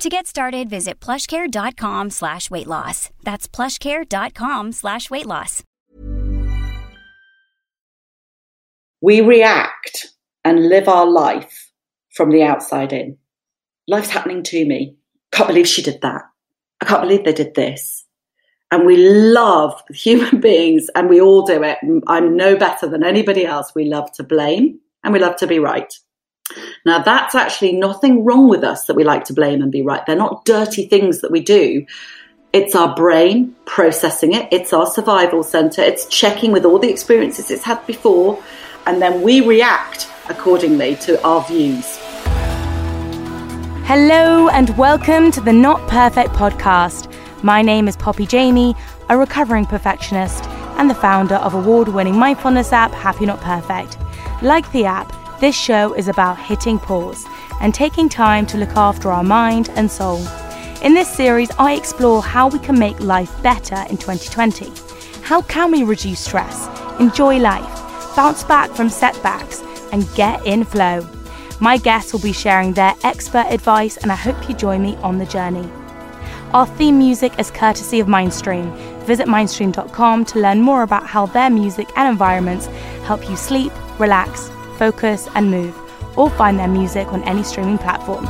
To get started, visit plushcare.com slash weight loss. That's plushcare.com slash weight loss. We react and live our life from the outside in. Life's happening to me. Can't believe she did that. I can't believe they did this. And we love human beings and we all do it. I'm no better than anybody else. We love to blame and we love to be right. Now, that's actually nothing wrong with us that we like to blame and be right. They're not dirty things that we do. It's our brain processing it, it's our survival center, it's checking with all the experiences it's had before, and then we react accordingly to our views. Hello, and welcome to the Not Perfect podcast. My name is Poppy Jamie, a recovering perfectionist and the founder of award winning mindfulness app Happy Not Perfect. Like the app, this show is about hitting pause and taking time to look after our mind and soul. In this series, I explore how we can make life better in 2020. How can we reduce stress, enjoy life, bounce back from setbacks, and get in flow? My guests will be sharing their expert advice, and I hope you join me on the journey. Our theme music is courtesy of Mindstream. Visit mindstream.com to learn more about how their music and environments help you sleep, relax, focus, and move, or find their music on any streaming platform.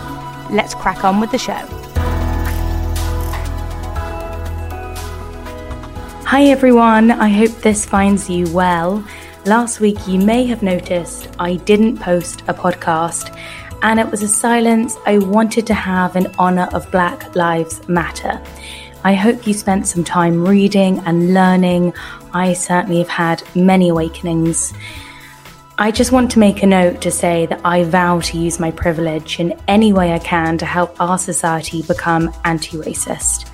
Let's crack on with the show. Hi everyone, I hope this finds you well. Last week, you may have noticed I didn't post a podcast, and it was a silence I wanted to have in honour of Black Lives Matter. I hope you spent some time reading and learning. I certainly have had many awakenings. I just want to make a note to say that I vow to use my privilege in any way I can to help our society become anti racist.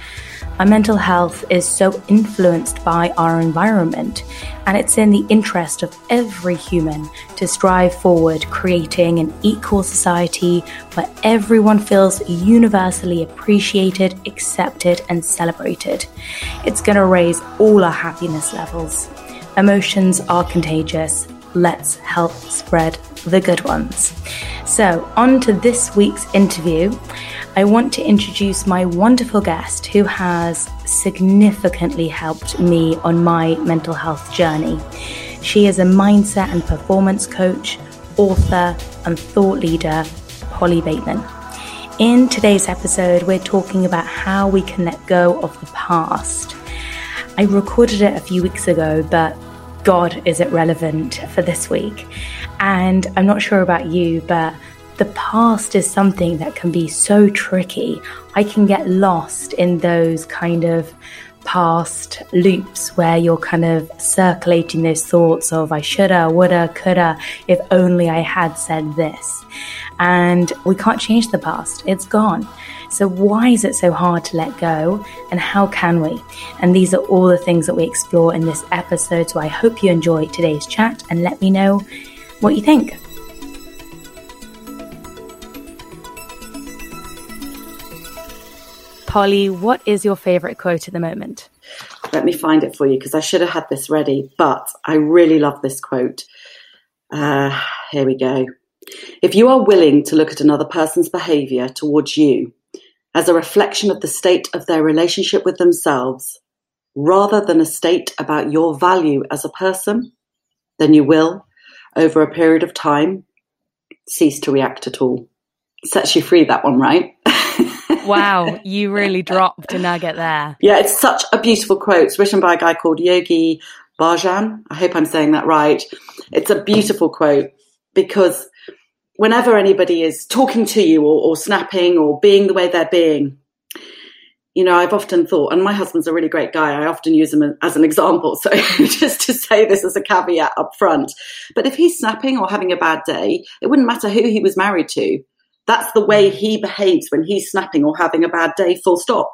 Our mental health is so influenced by our environment, and it's in the interest of every human to strive forward, creating an equal society where everyone feels universally appreciated, accepted, and celebrated. It's going to raise all our happiness levels. Emotions are contagious let's help spread the good ones. So, on to this week's interview. I want to introduce my wonderful guest who has significantly helped me on my mental health journey. She is a mindset and performance coach, author, and thought leader, Polly Bateman. In today's episode, we're talking about how we can let go of the past. I recorded it a few weeks ago, but God, is it relevant for this week? And I'm not sure about you, but the past is something that can be so tricky. I can get lost in those kind of past loops where you're kind of circulating those thoughts of I shoulda, woulda, coulda, if only I had said this. And we can't change the past, it's gone. So, why is it so hard to let go, and how can we? And these are all the things that we explore in this episode. So, I hope you enjoy today's chat and let me know what you think. Polly, what is your favorite quote at the moment? Let me find it for you because I should have had this ready, but I really love this quote. Uh, here we go. If you are willing to look at another person's behavior towards you as a reflection of the state of their relationship with themselves, rather than a state about your value as a person, then you will, over a period of time, cease to react at all. Sets you free, that one, right? wow, you really dropped a nugget there. Yeah, it's such a beautiful quote. It's written by a guy called Yogi Bhajan. I hope I'm saying that right. It's a beautiful quote because whenever anybody is talking to you or, or snapping or being the way they're being, you know, I've often thought, and my husband's a really great guy. I often use him as an example. So just to say this as a caveat up front. But if he's snapping or having a bad day, it wouldn't matter who he was married to. That's the way he behaves when he's snapping or having a bad day, full stop.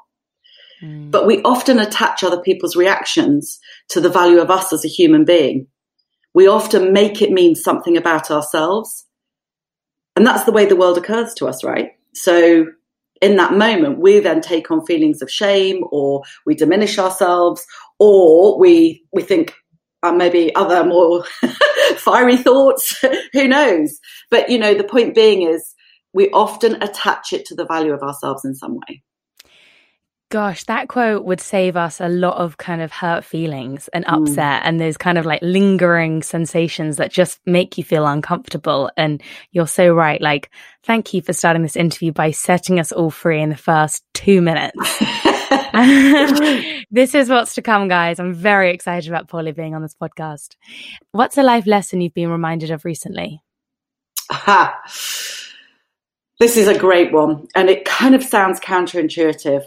Mm. But we often attach other people's reactions to the value of us as a human being. We often make it mean something about ourselves. And that's the way the world occurs to us, right? So in that moment, we then take on feelings of shame or we diminish ourselves or we, we think uh, maybe other more fiery thoughts. Who knows? But, you know, the point being is we often attach it to the value of ourselves in some way. Gosh, that quote would save us a lot of kind of hurt feelings and mm. upset mm. and those kind of like lingering sensations that just make you feel uncomfortable. And you're so right. Like, thank you for starting this interview by setting us all free in the first two minutes. this is what's to come, guys. I'm very excited about Polly being on this podcast. What's a life lesson you've been reminded of recently? Aha. This is a great one. And it kind of sounds counterintuitive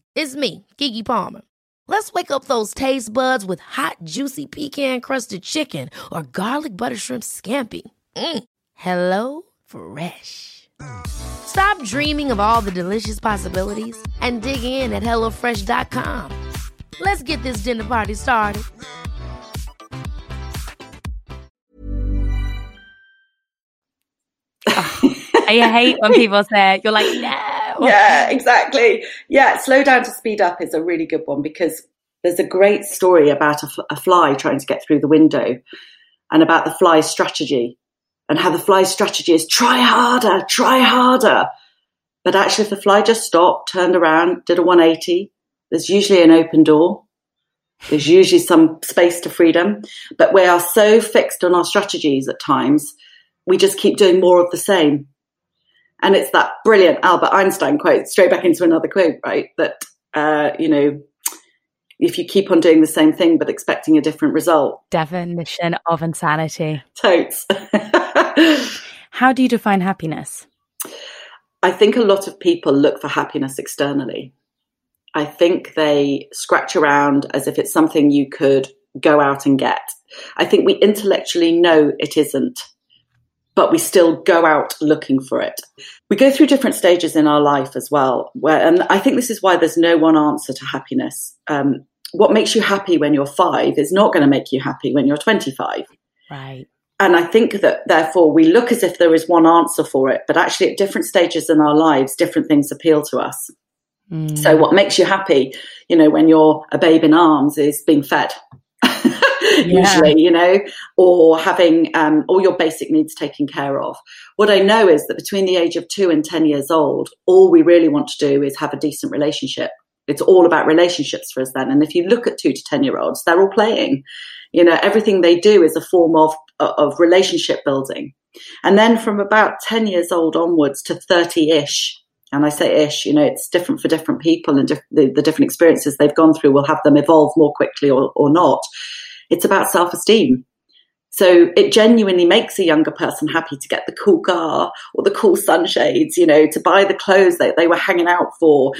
It's me, Keke Palmer. Let's wake up those taste buds with hot, juicy pecan-crusted chicken or garlic butter shrimp scampi. Mm. Hello Fresh. Stop dreaming of all the delicious possibilities and dig in at HelloFresh.com. Let's get this dinner party started. I hate when people say. You're like, no. Yeah, exactly. Yeah, slow down to speed up is a really good one because there's a great story about a, fl- a fly trying to get through the window and about the fly's strategy and how the fly's strategy is try harder, try harder. But actually, if the fly just stopped, turned around, did a 180, there's usually an open door. There's usually some space to freedom. But we are so fixed on our strategies at times, we just keep doing more of the same. And it's that brilliant Albert Einstein quote, straight back into another quote, right? That, uh, you know, if you keep on doing the same thing but expecting a different result. Definition of insanity. Totes. How do you define happiness? I think a lot of people look for happiness externally. I think they scratch around as if it's something you could go out and get. I think we intellectually know it isn't but we still go out looking for it. We go through different stages in our life as well, where, and I think this is why there's no one answer to happiness. Um, what makes you happy when you're five is not going to make you happy when you're 25. Right. And I think that therefore we look as if there is one answer for it, but actually at different stages in our lives, different things appeal to us. Mm. So what makes you happy, you know, when you're a babe in arms is being fed yeah. usually, you know, or having um, all your basic needs taken care of. What I know is that between the age of two and 10 years old, all we really want to do is have a decent relationship. It's all about relationships for us then. And if you look at two to 10 year olds, they're all playing. You know, everything they do is a form of, of relationship building. And then from about 10 years old onwards to 30 ish, and I say ish, you know, it's different for different people and diff- the, the, different experiences they've gone through will have them evolve more quickly or, or not. It's about self esteem. So it genuinely makes a younger person happy to get the cool car or the cool sunshades, you know, to buy the clothes that they were hanging out for.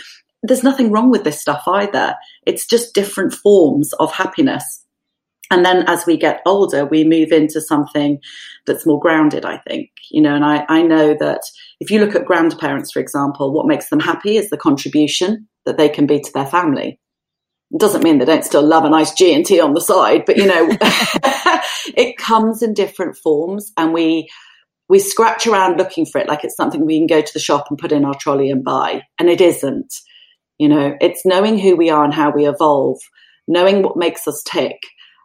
There's nothing wrong with this stuff either. It's just different forms of happiness. And then as we get older, we move into something that's more grounded, I think. You know, and I, I know that if you look at grandparents, for example, what makes them happy is the contribution that they can be to their family. It doesn't mean they don't still love a nice G and T on the side, but you know, it comes in different forms, and we we scratch around looking for it like it's something we can go to the shop and put in our trolley and buy, and it isn't. You know, it's knowing who we are and how we evolve, knowing what makes us tick,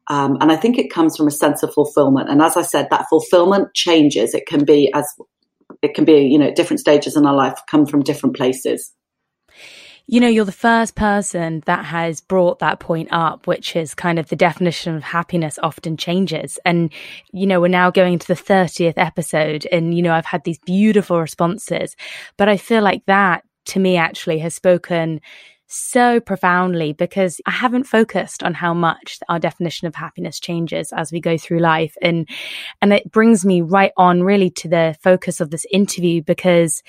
Um, and I think it comes from a sense of fulfillment. And as I said, that fulfillment changes. It can be as it can be, you know, different stages in our life come from different places. You know, you're the first person that has brought that point up, which is kind of the definition of happiness often changes. And, you know, we're now going to the 30th episode and, you know, I've had these beautiful responses, but I feel like that to me actually has spoken so profoundly because I haven't focused on how much our definition of happiness changes as we go through life. And, and it brings me right on really to the focus of this interview because,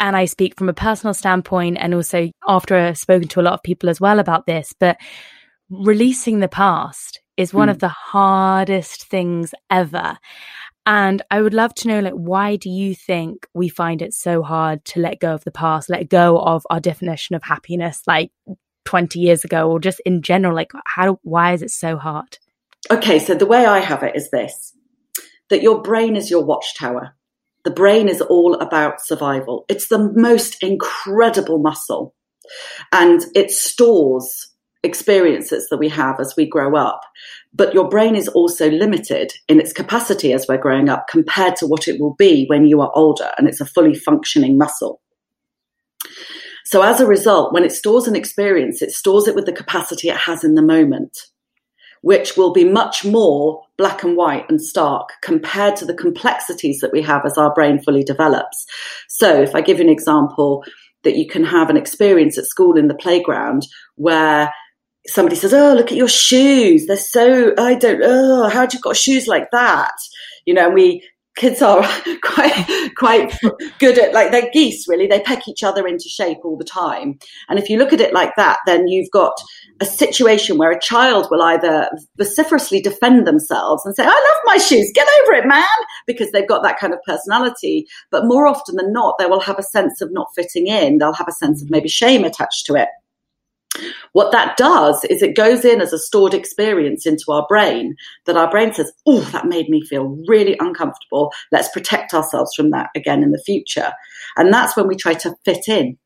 and I speak from a personal standpoint and also after I've spoken to a lot of people as well about this, but releasing the past is one mm. of the hardest things ever. And I would love to know, like, why do you think we find it so hard to let go of the past, let go of our definition of happiness, like 20 years ago, or just in general? Like, how, why is it so hard? Okay, so the way I have it is this that your brain is your watchtower. The brain is all about survival. It's the most incredible muscle and it stores experiences that we have as we grow up. But your brain is also limited in its capacity as we're growing up compared to what it will be when you are older and it's a fully functioning muscle. So as a result, when it stores an experience, it stores it with the capacity it has in the moment, which will be much more black and white and stark compared to the complexities that we have as our brain fully develops. So if I give you an example, that you can have an experience at school in the playground where somebody says, "Oh, look at your shoes. They're so I don't. Oh, how'd you got shoes like that?" You know, and we kids are quite quite good at like they're geese really they peck each other into shape all the time and if you look at it like that then you've got a situation where a child will either vociferously defend themselves and say i love my shoes get over it man because they've got that kind of personality but more often than not they will have a sense of not fitting in they'll have a sense of maybe shame attached to it what that does is it goes in as a stored experience into our brain that our brain says, Oh, that made me feel really uncomfortable. Let's protect ourselves from that again in the future. And that's when we try to fit in.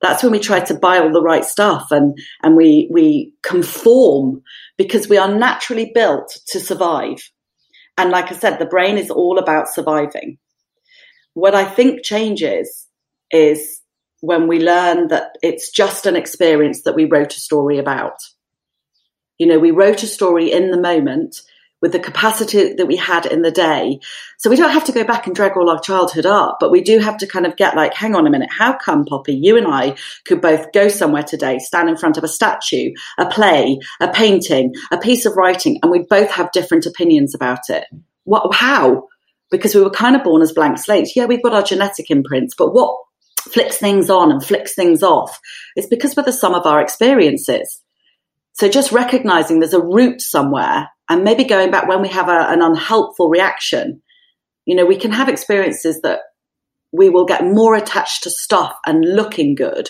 That's when we try to buy all the right stuff and, and we, we conform because we are naturally built to survive. And like I said, the brain is all about surviving. What I think changes is when we learn that it's just an experience that we wrote a story about. You know, we wrote a story in the moment with the capacity that we had in the day. So we don't have to go back and drag all our childhood up, but we do have to kind of get like, hang on a minute, how come, Poppy, you and I could both go somewhere today, stand in front of a statue, a play, a painting, a piece of writing, and we both have different opinions about it? What, how? Because we were kind of born as blank slates. Yeah, we've got our genetic imprints, but what flicks things on and flicks things off. It's because we're the sum of our experiences. So just recognizing there's a root somewhere and maybe going back when we have a, an unhelpful reaction, you know, we can have experiences that we will get more attached to stuff and looking good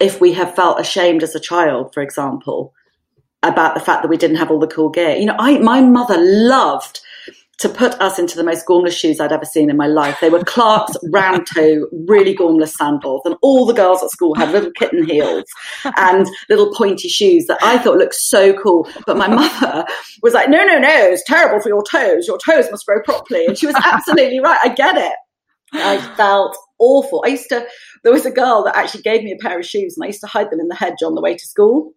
if we have felt ashamed as a child, for example, about the fact that we didn't have all the cool gear. You know, I, my mother loved to put us into the most gormless shoes I'd ever seen in my life. They were Clarks round toe, really gormless sandals. And all the girls at school had little kitten heels and little pointy shoes that I thought looked so cool. But my mother was like, no, no, no, it's terrible for your toes. Your toes must grow properly. And she was absolutely right. I get it. I felt awful. I used to, there was a girl that actually gave me a pair of shoes and I used to hide them in the hedge on the way to school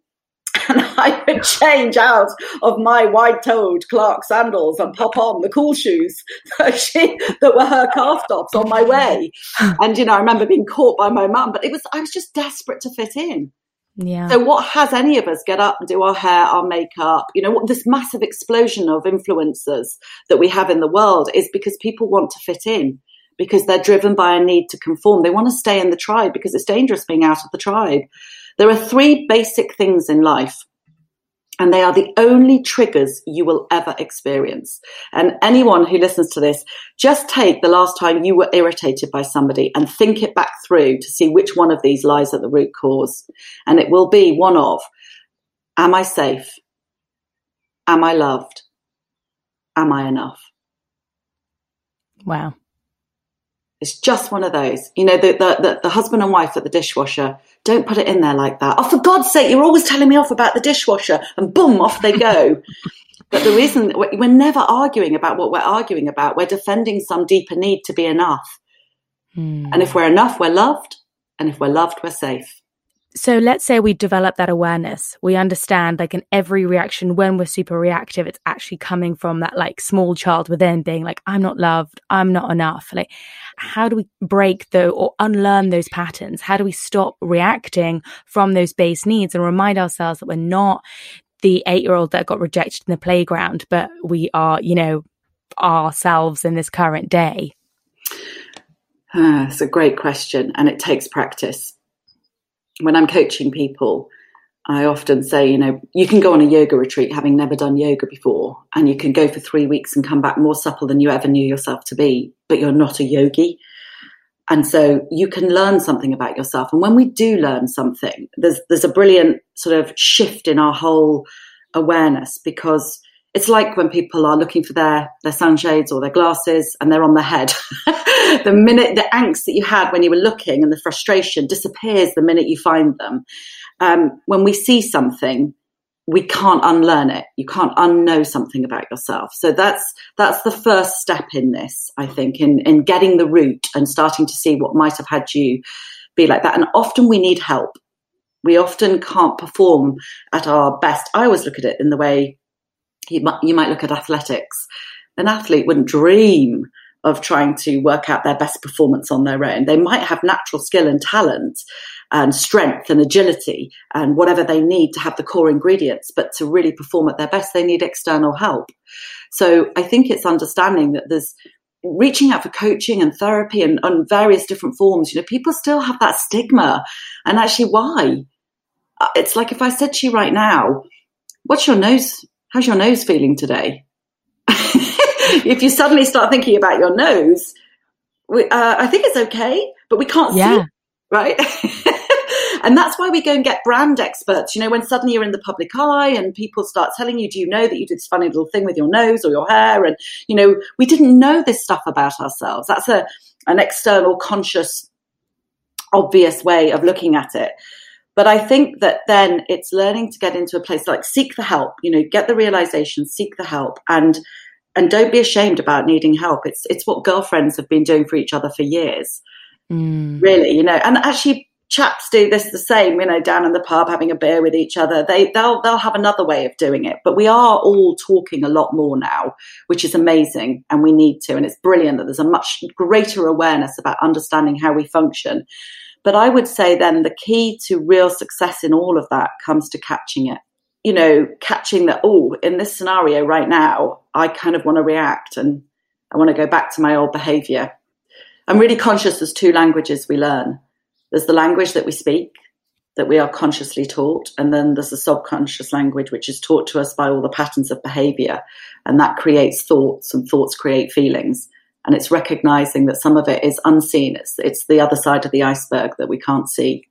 and I would change out of my wide-toed Clark sandals and pop on the cool shoes that, she, that were her calf tops on my way. And you know, I remember being caught by my mum, but it was I was just desperate to fit in. Yeah. So what has any of us get up and do our hair, our makeup? You know, what this massive explosion of influencers that we have in the world is because people want to fit in because they're driven by a need to conform. They want to stay in the tribe because it's dangerous being out of the tribe. There are three basic things in life and they are the only triggers you will ever experience. And anyone who listens to this, just take the last time you were irritated by somebody and think it back through to see which one of these lies at the root cause. And it will be one of, am I safe? Am I loved? Am I enough? Wow. It's just one of those. You know, the, the, the, the, husband and wife at the dishwasher, don't put it in there like that. Oh, for God's sake, you're always telling me off about the dishwasher. And boom, off they go. but the reason we're never arguing about what we're arguing about, we're defending some deeper need to be enough. Hmm. And if we're enough, we're loved. And if we're loved, we're safe. So let's say we develop that awareness. We understand like in every reaction when we're super reactive, it's actually coming from that like small child within being like, I'm not loved, I'm not enough. Like, how do we break though or unlearn those patterns? How do we stop reacting from those base needs and remind ourselves that we're not the eight year old that got rejected in the playground, but we are, you know, ourselves in this current day? Uh, it's a great question and it takes practice when I'm coaching people, I often say, you know, you can go on a yoga retreat having never done yoga before, and you can go for three weeks and come back more supple than you ever knew yourself to be, but you're not a yogi. And so you can learn something about yourself. And when we do learn something, there's there's a brilliant sort of shift in our whole awareness because it's like when people are looking for their, their sunshades or their glasses and they're on their head. the minute the angst that you had when you were looking and the frustration disappears the minute you find them. Um, when we see something, we can't unlearn it. You can't unknow something about yourself. So that's that's the first step in this, I think, in in getting the root and starting to see what might have had you be like that. And often we need help. We often can't perform at our best. I always look at it in the way you might, you might look at athletics. An athlete wouldn't dream of trying to work out their best performance on their own. They might have natural skill and talent and strength and agility and whatever they need to have the core ingredients, but to really perform at their best, they need external help. So I think it's understanding that there's reaching out for coaching and therapy and various different forms. You know, people still have that stigma. And actually, why? Uh, it's like if I said to you right now, what's your nose how's your nose feeling today? if you suddenly start thinking about your nose, we, uh, I think it's okay, but we can't yeah. see, right? and that's why we go and get brand experts. You know, when suddenly you're in the public eye and people start telling you, do you know that you did this funny little thing with your nose or your hair? And, you know, we didn't know this stuff about ourselves. That's a, an external, conscious, obvious way of looking at it. But I think that then it's learning to get into a place like seek the help, you know, get the realization, seek the help and and don't be ashamed about needing help. It's it's what girlfriends have been doing for each other for years. Mm. Really, you know, and actually chaps do this the same, you know, down in the pub having a beer with each other. They they'll they'll have another way of doing it. But we are all talking a lot more now, which is amazing and we need to. And it's brilliant that there's a much greater awareness about understanding how we function. But I would say then the key to real success in all of that comes to catching it. You know, catching that, oh, in this scenario right now, I kind of want to react and I want to go back to my old behavior. I'm really conscious there's two languages we learn there's the language that we speak, that we are consciously taught, and then there's the subconscious language, which is taught to us by all the patterns of behavior. And that creates thoughts, and thoughts create feelings and it's recognizing that some of it is unseen. It's it's the other side of the iceberg that we can't see.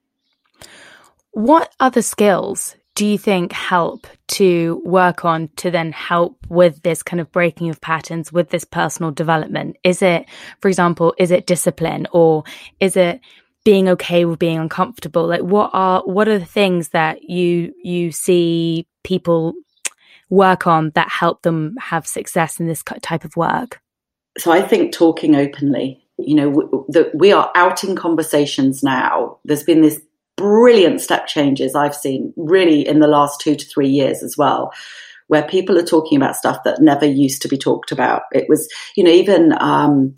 What other skills do you think help to work on to then help with this kind of breaking of patterns with this personal development? Is it, for example, is it discipline or is it being okay with being uncomfortable? Like what are what are the things that you you see people work on that help them have success in this type of work? So I think talking openly, you know, that we are out in conversations now. There's been this brilliant step changes I've seen really in the last two to three years as well, where people are talking about stuff that never used to be talked about. It was, you know, even, um,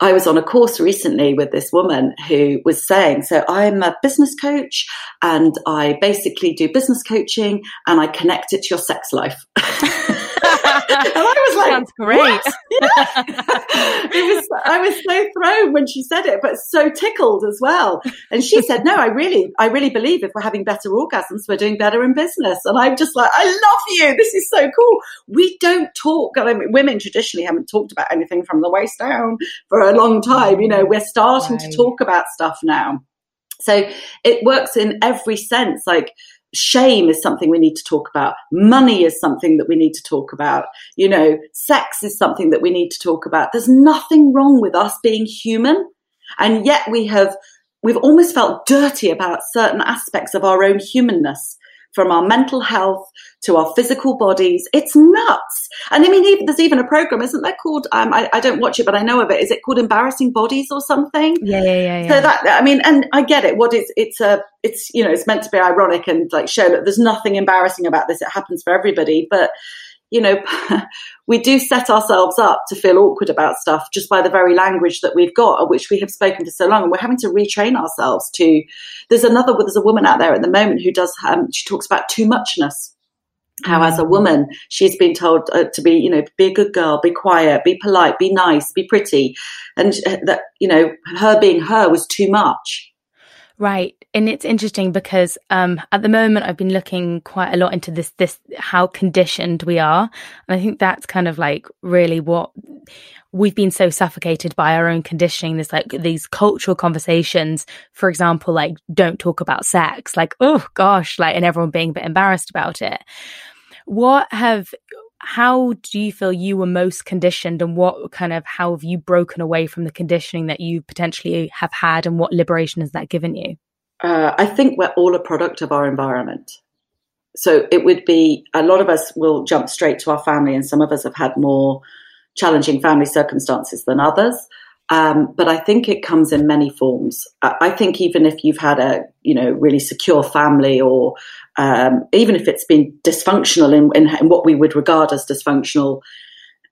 I was on a course recently with this woman who was saying, so I'm a business coach and I basically do business coaching and I connect it to your sex life. and I was like, sounds great. Yeah. it was. I was so thrown when she said it, but so tickled as well. And she said, "No, I really, I really believe if we're having better orgasms, we're doing better in business." And I'm just like, "I love you. This is so cool." We don't talk. I mean, women traditionally haven't talked about anything from the waist down for a long time. You know, we're starting right. to talk about stuff now. So it works in every sense. Like shame is something we need to talk about. Money is something that we need to talk about. You know, sex is something that we need to talk about. There's nothing wrong with us being human. And yet we have, we've almost felt dirty about certain aspects of our own humanness from our mental health to our physical bodies. It's nuts. And I mean, even, there's even a program, isn't there called, um, I, I, don't watch it, but I know of it. Is it called Embarrassing Bodies or something? Yeah, yeah, yeah. yeah. So that, I mean, and I get it. What is, it's a, it's, you know, it's meant to be ironic and like show that there's nothing embarrassing about this. It happens for everybody. But, you know, we do set ourselves up to feel awkward about stuff just by the very language that we've got, which we have spoken for so long. And we're having to retrain ourselves to. There's another, there's a woman out there at the moment who does, um, she talks about too muchness. How, as a mm. woman, she's been told uh, to be, you know, be a good girl, be quiet, be polite, be nice, be pretty. And uh, that, you know, her being her was too much. Right. And it's interesting because um, at the moment I've been looking quite a lot into this this how conditioned we are. And I think that's kind of like really what we've been so suffocated by our own conditioning this like these cultural conversations for example like don't talk about sex like oh gosh like and everyone being a bit embarrassed about it what have how do you feel you were most conditioned and what kind of how have you broken away from the conditioning that you potentially have had and what liberation has that given you? Uh, i think we're all a product of our environment. So it would be a lot of us will jump straight to our family and some of us have had more challenging family circumstances than others. Um, but I think it comes in many forms. I think even if you've had a you know really secure family, or um, even if it's been dysfunctional in, in, in, what we would regard as dysfunctional,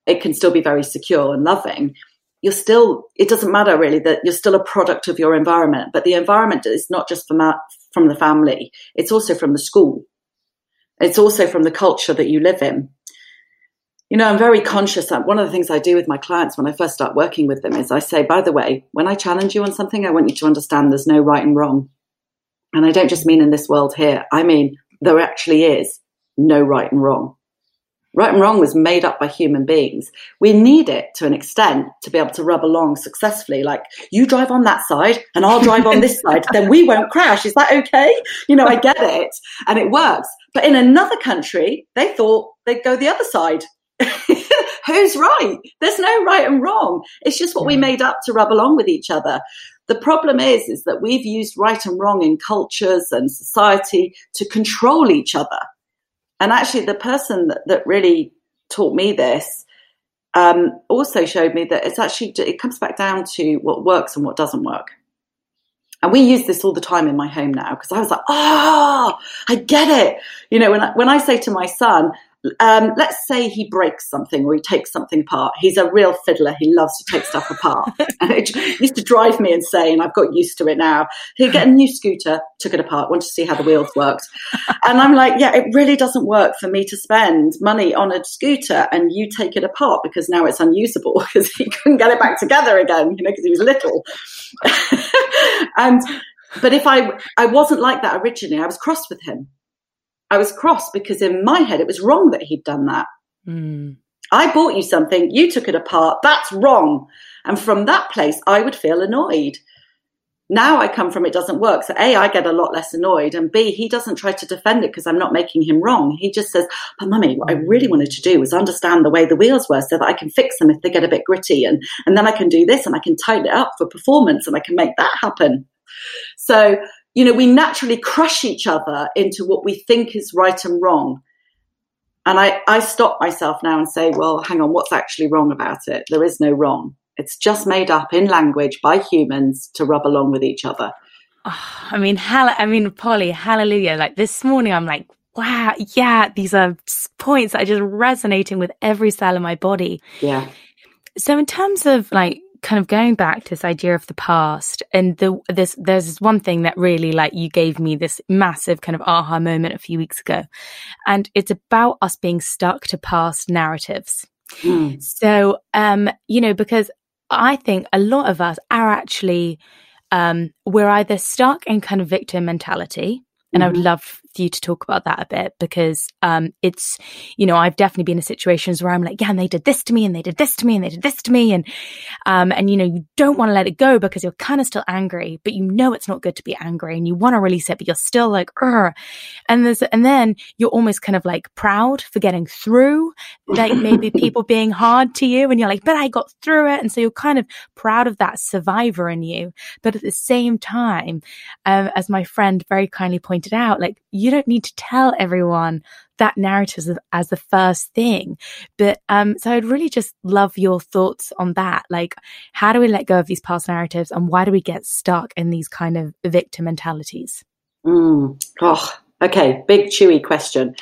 it can still be very secure and loving. You're still. It doesn't matter really that you're still a product of your environment, but the environment is not just from that, from the family. It's also from the school. It's also from the culture that you live in you know, I'm very conscious. That one of the things I do with my clients when I first start working with them is I say, by the way, when I challenge you on something, I want you to understand there's no right and wrong. And I don't just mean in this world here, I mean, there actually is no right and wrong. Right and wrong was made up by human beings. We need it to an extent to be able to rub along successfully. Like, you drive on that side and I'll drive on this side, then we won't crash. Is that okay? You know, I get it and it works. But in another country, they thought they'd go the other side who's right? There's no right and wrong. It's just what we made up to rub along with each other. The problem is, is that we've used right and wrong in cultures and society to control each other. And actually, the person that, that really taught me this um, also showed me that it's actually it comes back down to what works and what doesn't work. And we use this all the time in my home now because I was like, oh, I get it. You know, when I, when I say to my son, um, let's say he breaks something or he takes something apart. He's a real fiddler. He loves to take stuff apart. and it used to drive me insane. I've got used to it now. He'd get a new scooter, took it apart, wanted to see how the wheels worked. And I'm like, yeah, it really doesn't work for me to spend money on a scooter and you take it apart because now it's unusable because he couldn't get it back together again, you know, because he was little. and but if I I wasn't like that originally, I was cross with him I was cross because in my head it was wrong that he'd done that. Mm. I bought you something, you took it apart, that's wrong. And from that place, I would feel annoyed. Now I come from it doesn't work. So A, I get a lot less annoyed. And B, he doesn't try to defend it because I'm not making him wrong. He just says, but mummy, what I really wanted to do was understand the way the wheels were so that I can fix them if they get a bit gritty. And, and then I can do this and I can tighten it up for performance and I can make that happen. So you know, we naturally crush each other into what we think is right and wrong. And I, I stop myself now and say, well, hang on, what's actually wrong about it? There is no wrong. It's just made up in language by humans to rub along with each other. Oh, I mean, hell, I mean, Polly, hallelujah. Like this morning, I'm like, wow, yeah, these are points that are just resonating with every cell in my body. Yeah. So, in terms of like kind of going back to this idea of the past and the this there's this one thing that really like you gave me this massive kind of aha moment a few weeks ago and it's about us being stuck to past narratives mm. so um you know because i think a lot of us are actually um we're either stuck in kind of victim mentality and mm-hmm. i would mm-hmm. love for you to talk about that a bit because um, it's, you know, I've definitely been in situations where I'm like, yeah, and they did this to me and they did this to me and they did this to me. And, um, and, you know, you don't want to let it go because you're kind of still angry, but you know it's not good to be angry and you want to release it, but you're still like, Ugh. and there's, and then you're almost kind of like proud for getting through, like maybe people being hard to you and you're like, but I got through it. And so you're kind of proud of that survivor in you. But at the same time, um, as my friend very kindly pointed out, like you don't need to tell everyone that narrative as, as the first thing. But um, so I'd really just love your thoughts on that. Like, how do we let go of these past narratives, and why do we get stuck in these kind of victim mentalities? Mm. Oh, okay, big chewy question.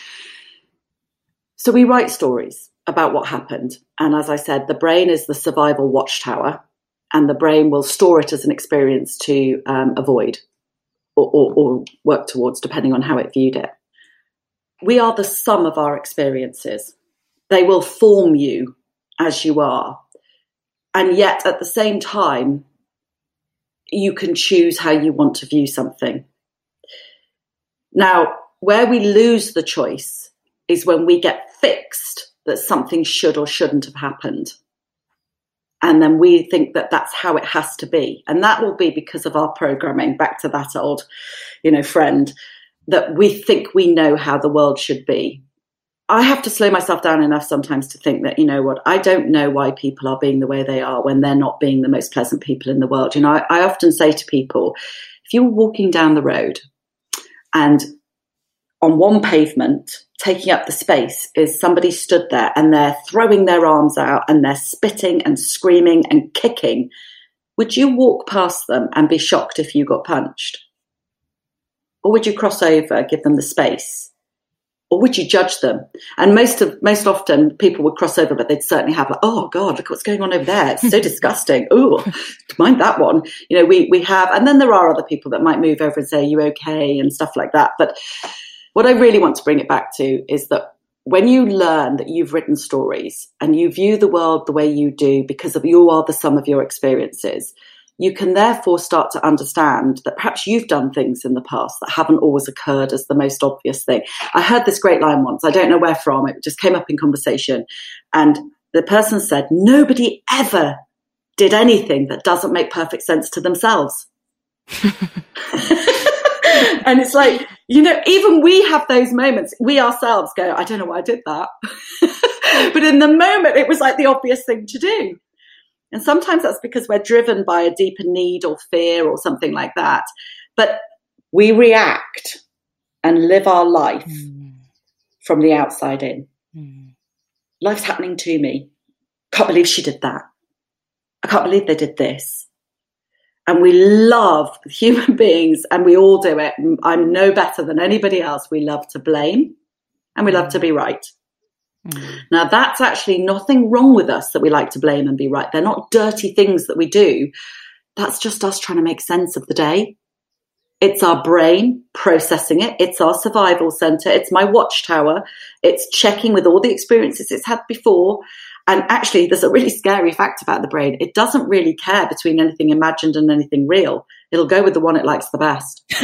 So we write stories about what happened, and as I said, the brain is the survival watchtower, and the brain will store it as an experience to um, avoid or, or, or work towards, depending on how it viewed it. We are the sum of our experiences. They will form you as you are. And yet, at the same time, you can choose how you want to view something. Now, where we lose the choice is when we get fixed that something should or shouldn't have happened and then we think that that's how it has to be. And that will be because of our programming back to that old you know friend that we think we know how the world should be. I have to slow myself down enough sometimes to think that you know what i don't know why people are being the way they are when they're not being the most pleasant people in the world. You know i, I often say to people if you're walking down the road and on one pavement, taking up the space, is somebody stood there and they're throwing their arms out and they're spitting and screaming and kicking. Would you walk past them and be shocked if you got punched? Or would you cross over, give them the space? Or would you judge them? And most of most often people would cross over, but they'd certainly have like, oh God, look what's going on over there. It's so disgusting. Oh, mind that one. You know, we we have and then there are other people that might move over and say, you okay? and stuff like that. But what I really want to bring it back to is that when you learn that you've written stories and you view the world the way you do because of you are the sum of your experiences, you can therefore start to understand that perhaps you've done things in the past that haven't always occurred as the most obvious thing. I heard this great line once, I don't know where from, it just came up in conversation. And the person said, Nobody ever did anything that doesn't make perfect sense to themselves. and it's like, you know, even we have those moments. We ourselves go, I don't know why I did that. but in the moment, it was like the obvious thing to do. And sometimes that's because we're driven by a deeper need or fear or something like that. But we react and live our life mm. from the outside in. Mm. Life's happening to me. Can't believe she did that. I can't believe they did this and we love human beings and we all do it. I'm no better than anybody else. We love to blame and we love to be right. Mm. Now, that's actually nothing wrong with us that we like to blame and be right. They're not dirty things that we do. That's just us trying to make sense of the day. It's our brain processing it. It's our survival center. It's my watchtower. It's checking with all the experiences it's had before and actually, there's a really scary fact about the brain. It doesn't really care between anything imagined and anything real. It'll go with the one it likes the best.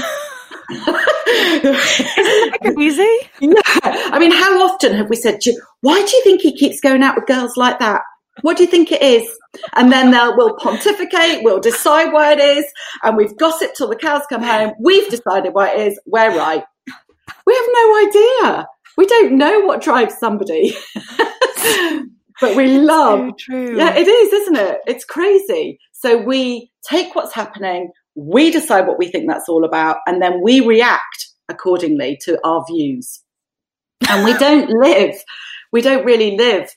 Easy? Yeah. I mean, how often have we said, why do you think he keeps going out with girls like that? What do you think it is? And then they'll we'll pontificate, we'll decide why it is, and we've gossiped till the cows come home. We've decided why it is. We're right. We have no idea. We don't know what drives somebody. but we love. true. Yeah, it is, isn't it? It's crazy. So we take what's happening, we decide what we think that's all about, and then we react accordingly to our views. And we don't live, we don't really live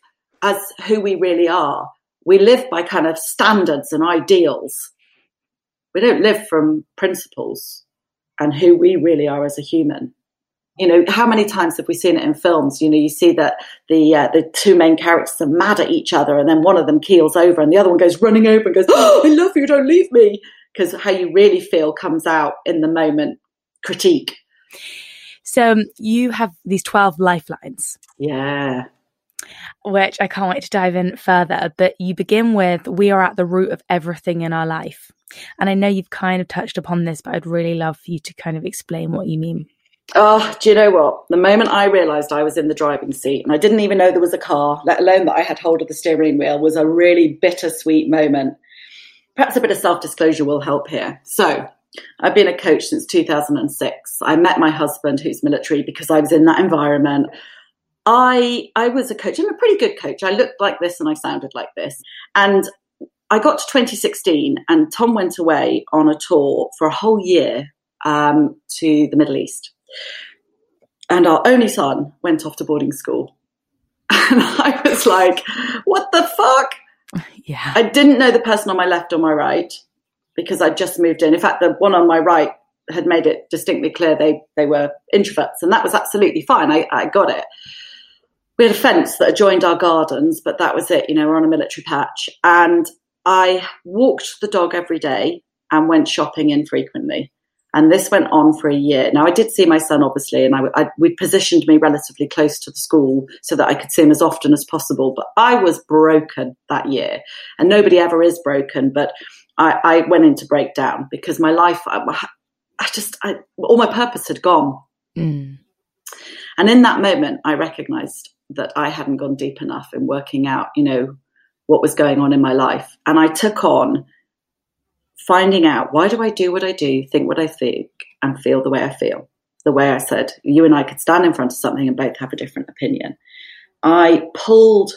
as who we really are. We live by kind of standards and ideals. We don't live from principles and who we really are as a human you know how many times have we seen it in films you know you see that the uh, the two main characters are mad at each other and then one of them keels over and the other one goes running over and goes oh, i love you don't leave me because how you really feel comes out in the moment critique so um, you have these 12 lifelines yeah which I can't wait to dive in further. But you begin with, we are at the root of everything in our life. And I know you've kind of touched upon this, but I'd really love for you to kind of explain what you mean. Oh, do you know what? The moment I realised I was in the driving seat and I didn't even know there was a car, let alone that I had hold of the steering wheel, was a really bittersweet moment. Perhaps a bit of self disclosure will help here. So, I've been a coach since 2006. I met my husband, who's military, because I was in that environment. I I was a coach. I'm a pretty good coach. I looked like this and I sounded like this. And I got to 2016, and Tom went away on a tour for a whole year um, to the Middle East. And our only son went off to boarding school. And I was like, what the fuck? Yeah. I didn't know the person on my left or my right because I'd just moved in. In fact, the one on my right had made it distinctly clear they, they were introverts, and that was absolutely fine. I, I got it. We had a fence that adjoined our gardens, but that was it. You know, we're on a military patch. And I walked the dog every day and went shopping infrequently. And this went on for a year. Now, I did see my son, obviously, and I, I, we positioned me relatively close to the school so that I could see him as often as possible. But I was broken that year. And nobody ever is broken. But I, I went into breakdown because my life, I, I just, I, all my purpose had gone. Mm. And in that moment, I recognized that I hadn't gone deep enough in working out, you know, what was going on in my life. And I took on finding out why do I do what I do, think what I think, and feel the way I feel. The way I said, you and I could stand in front of something and both have a different opinion. I pulled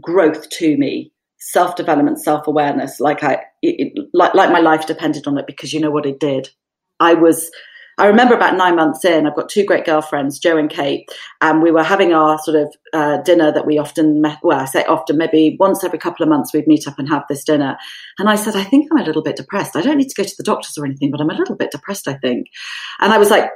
growth to me, self development, self awareness, like I, it, like, like my life depended on it because you know what it did. I was I remember about nine months in, I've got two great girlfriends, Joe and Kate, and we were having our sort of uh, dinner that we often met. Well, I say often, maybe once every couple of months, we'd meet up and have this dinner. And I said, I think I'm a little bit depressed. I don't need to go to the doctors or anything, but I'm a little bit depressed, I think. And I was like,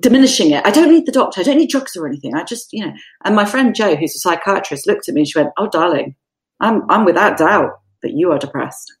diminishing it. I don't need the doctor. I don't need drugs or anything. I just, you know. And my friend Joe, who's a psychiatrist, looked at me and she went, "Oh, darling, I'm I'm without doubt that you are depressed."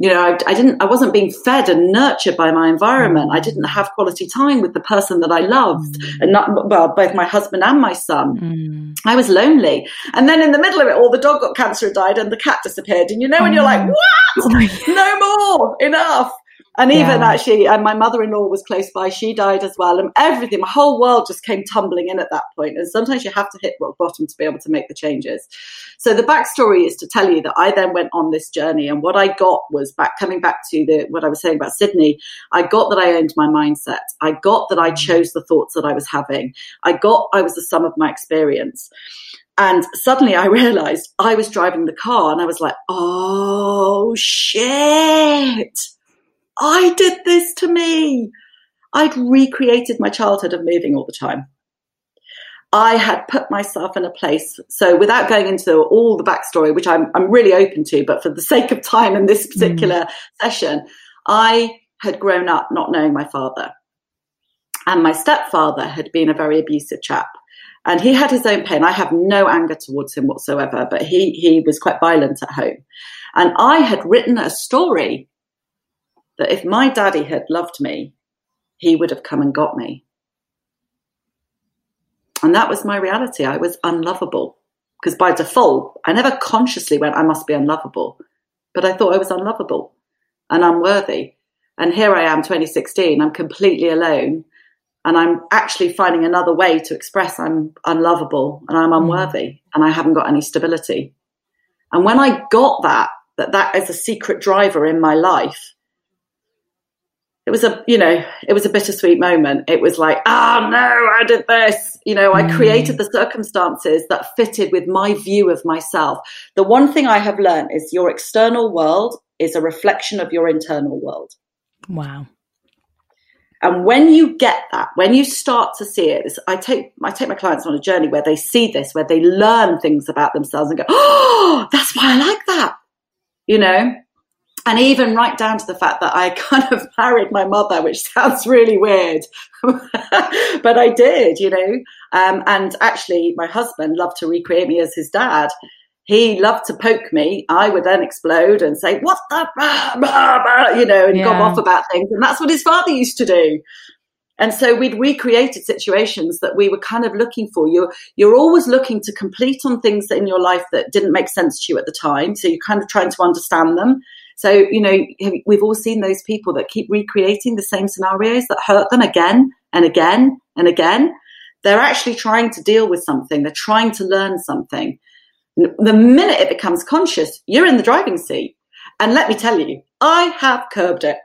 You know I, I, didn't i wasn't being fed and nurtured by my environment. I didn't have quality time with the person that i loved mm. and not well both my husband and my son. Mm. i was lonely. And then in the middle of it all the dog got cancer and died and the cat disappeared. And you know when you're like mm. what? Oh no more. Enough and even yeah. actually, and my mother in law was close by. She died as well. And everything, my whole world just came tumbling in at that point. And sometimes you have to hit rock bottom to be able to make the changes. So the backstory is to tell you that I then went on this journey. And what I got was back, coming back to the, what I was saying about Sydney, I got that I owned my mindset. I got that I mm. chose the thoughts that I was having. I got I was the sum of my experience. And suddenly I realized I was driving the car and I was like, oh shit I did this to me. I'd recreated my childhood of moving all the time. I had put myself in a place. So, without going into all the backstory, which I'm, I'm really open to, but for the sake of time in this particular mm. session, I had grown up not knowing my father. And my stepfather had been a very abusive chap. And he had his own pain. I have no anger towards him whatsoever, but he, he was quite violent at home. And I had written a story that if my daddy had loved me, he would have come and got me. And that was my reality. I was unlovable because by default, I never consciously went, I must be unlovable, but I thought I was unlovable and unworthy. And here I am, 2016, I'm completely alone. And I'm actually finding another way to express I'm unlovable and I'm mm. unworthy and I haven't got any stability. And when I got that, that that is a secret driver in my life, it was a you know it was a bittersweet moment. It was like oh no i did this. You know i mm. created the circumstances that fitted with my view of myself. The one thing i have learned is your external world is a reflection of your internal world. Wow. And when you get that when you start to see it i take i take my clients on a journey where they see this where they learn things about themselves and go oh that's why i like that. You know and even right down to the fact that I kind of married my mother, which sounds really weird, but I did, you know. Um, and actually, my husband loved to recreate me as his dad. He loved to poke me. I would then explode and say, "What the," blah, blah, blah, you know, and yeah. gob off about things. And that's what his father used to do. And so we'd recreated situations that we were kind of looking for. You're you're always looking to complete on things in your life that didn't make sense to you at the time. So you're kind of trying to understand them So, you know, we've all seen those people that keep recreating the same scenarios that hurt them again and again and again. They're actually trying to deal with something. They're trying to learn something. The minute it becomes conscious, you're in the driving seat. And let me tell you, I have curbed it.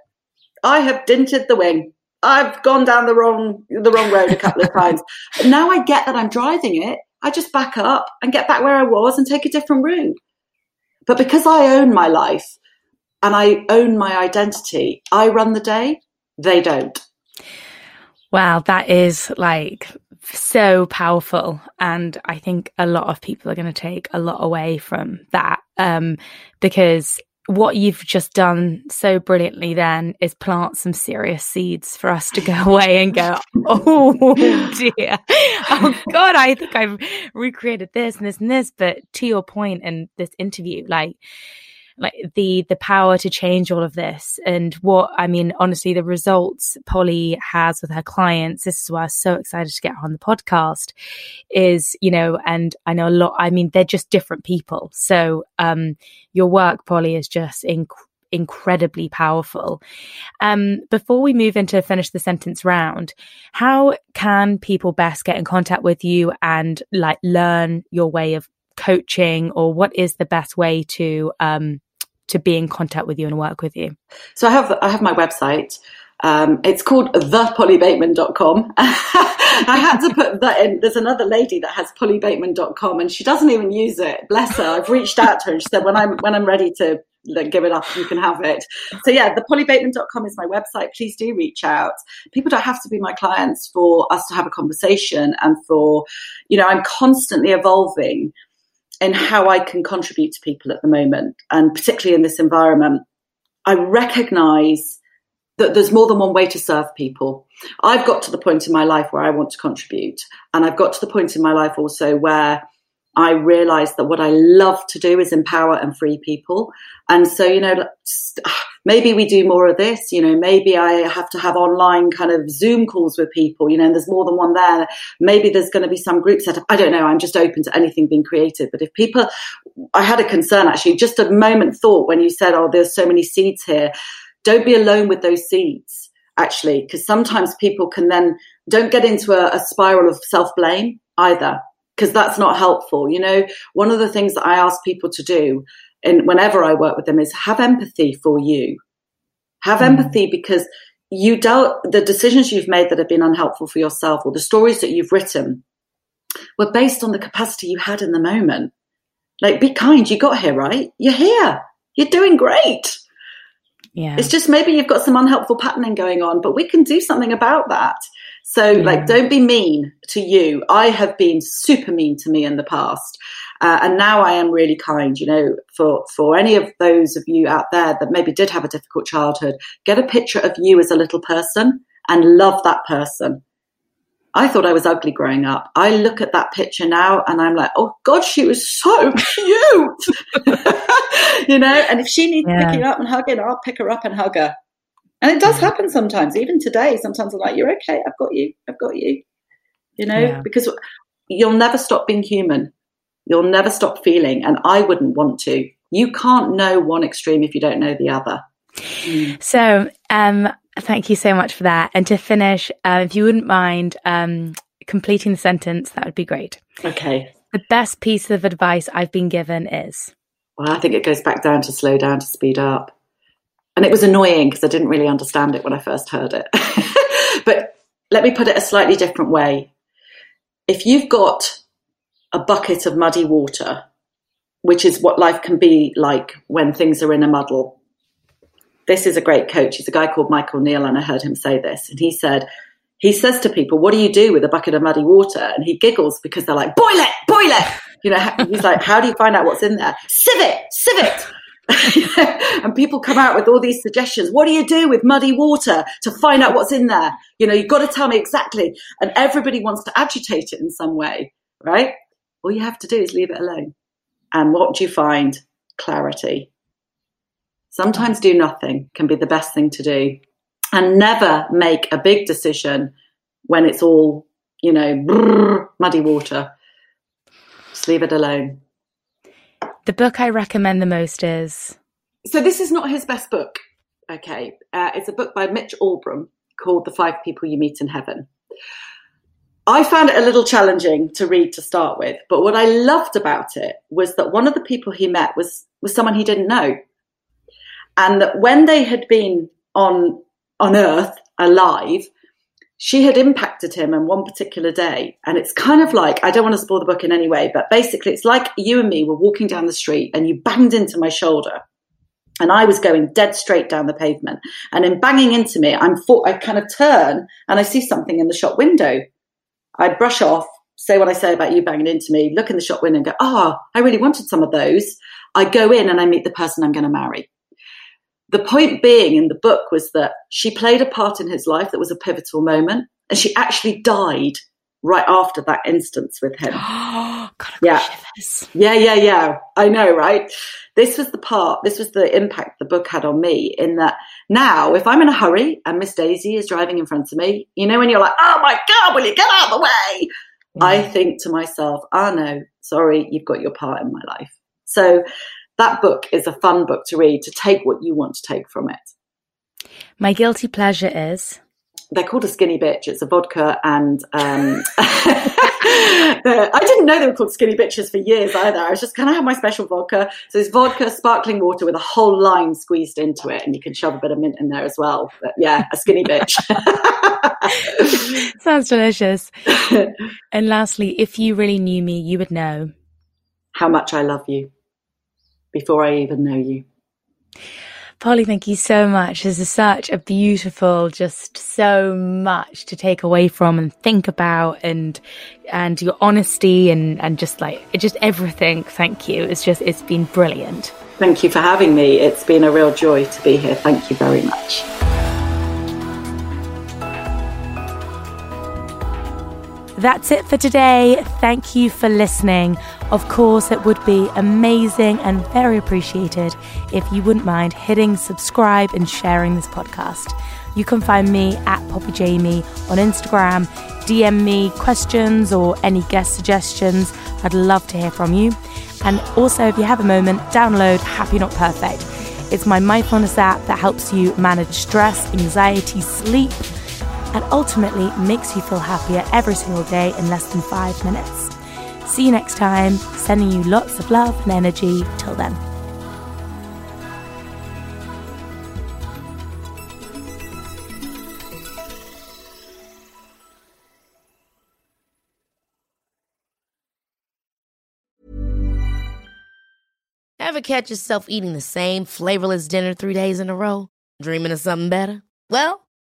I have dinted the wing. I've gone down the wrong the wrong road a couple of times. But now I get that I'm driving it. I just back up and get back where I was and take a different route. But because I own my life and I own my identity, I run the day. They don't. Wow, that is like so powerful. And I think a lot of people are going to take a lot away from that um, because what you've just done so brilliantly then is plant some serious seeds for us to go away and go, oh dear. Oh God, I think I've recreated this and this and this. But to your point in this interview, like, like the the power to change all of this. And what I mean honestly the results Polly has with her clients this is why I'm so excited to get her on the podcast is you know and I know a lot I mean they're just different people. So um your work Polly is just inc- incredibly powerful. Um before we move into finish the sentence round how can people best get in contact with you and like learn your way of coaching or what is the best way to um to be in contact with you and work with you? So I have I have my website. Um, it's called thepollybateman.com. I had to put that in. There's another lady that has pollybateman.com and she doesn't even use it. Bless her. I've reached out to her and she said, when I'm, when I'm ready to like, give it up, you can have it. So yeah, thepollybateman.com is my website. Please do reach out. People don't have to be my clients for us to have a conversation and for, you know, I'm constantly evolving in how I can contribute to people at the moment, and particularly in this environment, I recognize that there's more than one way to serve people. I've got to the point in my life where I want to contribute, and I've got to the point in my life also where I realize that what I love to do is empower and free people. And so, you know, maybe we do more of this, you know, maybe I have to have online kind of Zoom calls with people, you know, and there's more than one there. Maybe there's going to be some group set up. I don't know. I'm just open to anything being created. But if people, I had a concern actually, just a moment thought when you said, oh, there's so many seeds here. Don't be alone with those seeds, actually, because sometimes people can then don't get into a, a spiral of self blame either because that's not helpful. You know, one of the things that I ask people to do and whenever I work with them is have empathy for you. Have mm. empathy because you dealt the decisions you've made that have been unhelpful for yourself or the stories that you've written were based on the capacity you had in the moment. Like be kind, you got here, right? You're here. You're doing great. Yeah. It's just maybe you've got some unhelpful patterning going on, but we can do something about that. So, yeah. like, don't be mean to you. I have been super mean to me in the past. Uh, and now I am really kind, you know, for, for any of those of you out there that maybe did have a difficult childhood, get a picture of you as a little person and love that person. I thought I was ugly growing up. I look at that picture now and I'm like, oh God, she was so cute. you know, and if she needs yeah. picking up and hugging, I'll pick her up and hug her. And it does happen sometimes, even today. Sometimes I'm like, you're okay. I've got you. I've got you. You know, yeah. because you'll never stop being human. You'll never stop feeling. And I wouldn't want to. You can't know one extreme if you don't know the other. Mm. So, um, thank you so much for that. And to finish, uh, if you wouldn't mind um, completing the sentence, that would be great. Okay. The best piece of advice I've been given is? Well, I think it goes back down to slow down to speed up. And it was annoying because I didn't really understand it when I first heard it. but let me put it a slightly different way. If you've got a bucket of muddy water, which is what life can be like when things are in a muddle, this is a great coach. He's a guy called Michael Neill, and I heard him say this. And he said, he says to people, What do you do with a bucket of muddy water? And he giggles because they're like, Boil it, boil it. You know, he's like, How do you find out what's in there? Sieve it, sieve it. and people come out with all these suggestions. What do you do with muddy water to find out what's in there? You know, you've got to tell me exactly. And everybody wants to agitate it in some way, right? All you have to do is leave it alone. And what do you find? Clarity. Sometimes do nothing can be the best thing to do. And never make a big decision when it's all, you know, brrr, muddy water. Just leave it alone. The book I recommend the most is so this is not his best book. Okay, uh, it's a book by Mitch Albom called "The Five People You Meet in Heaven." I found it a little challenging to read to start with, but what I loved about it was that one of the people he met was was someone he didn't know, and that when they had been on on Earth alive, she had impacted him on one particular day. And it's kind of like I don't want to spoil the book in any way, but basically, it's like you and me were walking down the street and you banged into my shoulder and I was going dead straight down the pavement. And in banging into me, I'm for, I kind of turn and I see something in the shop window. I brush off, say what I say about you banging into me, look in the shop window and go, oh, I really wanted some of those. I go in and I meet the person I'm going to marry. The point being in the book was that she played a part in his life that was a pivotal moment and she actually died right after that instance with him. God, yeah. Yeah, yeah, yeah. I know, right? This was the part, this was the impact the book had on me in that now, if I'm in a hurry and Miss Daisy is driving in front of me, you know, when you're like, oh my God, will you get out of the way? I mm. think to myself, oh no, sorry, you've got your part in my life. So that book is a fun book to read to take what you want to take from it. My guilty pleasure is they're called a skinny bitch. It's a vodka and um, I didn't know they were called skinny bitches for years either. I was just, can I have my special vodka? So it's vodka, sparkling water with a whole lime squeezed into it, and you can shove a bit of mint in there as well. But yeah, a skinny bitch. Sounds delicious. and lastly, if you really knew me, you would know how much I love you before I even know you. Polly, thank you so much. This is such a beautiful, just so much to take away from and think about and and your honesty and, and just like just everything. Thank you. It's just it's been brilliant. Thank you for having me. It's been a real joy to be here. Thank you very much. That's it for today. Thank you for listening. Of course, it would be amazing and very appreciated if you wouldn't mind hitting subscribe and sharing this podcast. You can find me at Poppy Jamie on Instagram. DM me questions or any guest suggestions. I'd love to hear from you. And also, if you have a moment, download Happy Not Perfect. It's my mindfulness app that helps you manage stress, anxiety, sleep and ultimately makes you feel happier every single day in less than five minutes. See you next time, sending you lots of love and energy. Till then. Ever catch yourself eating the same flavorless dinner three days in a row? Dreaming of something better? Well,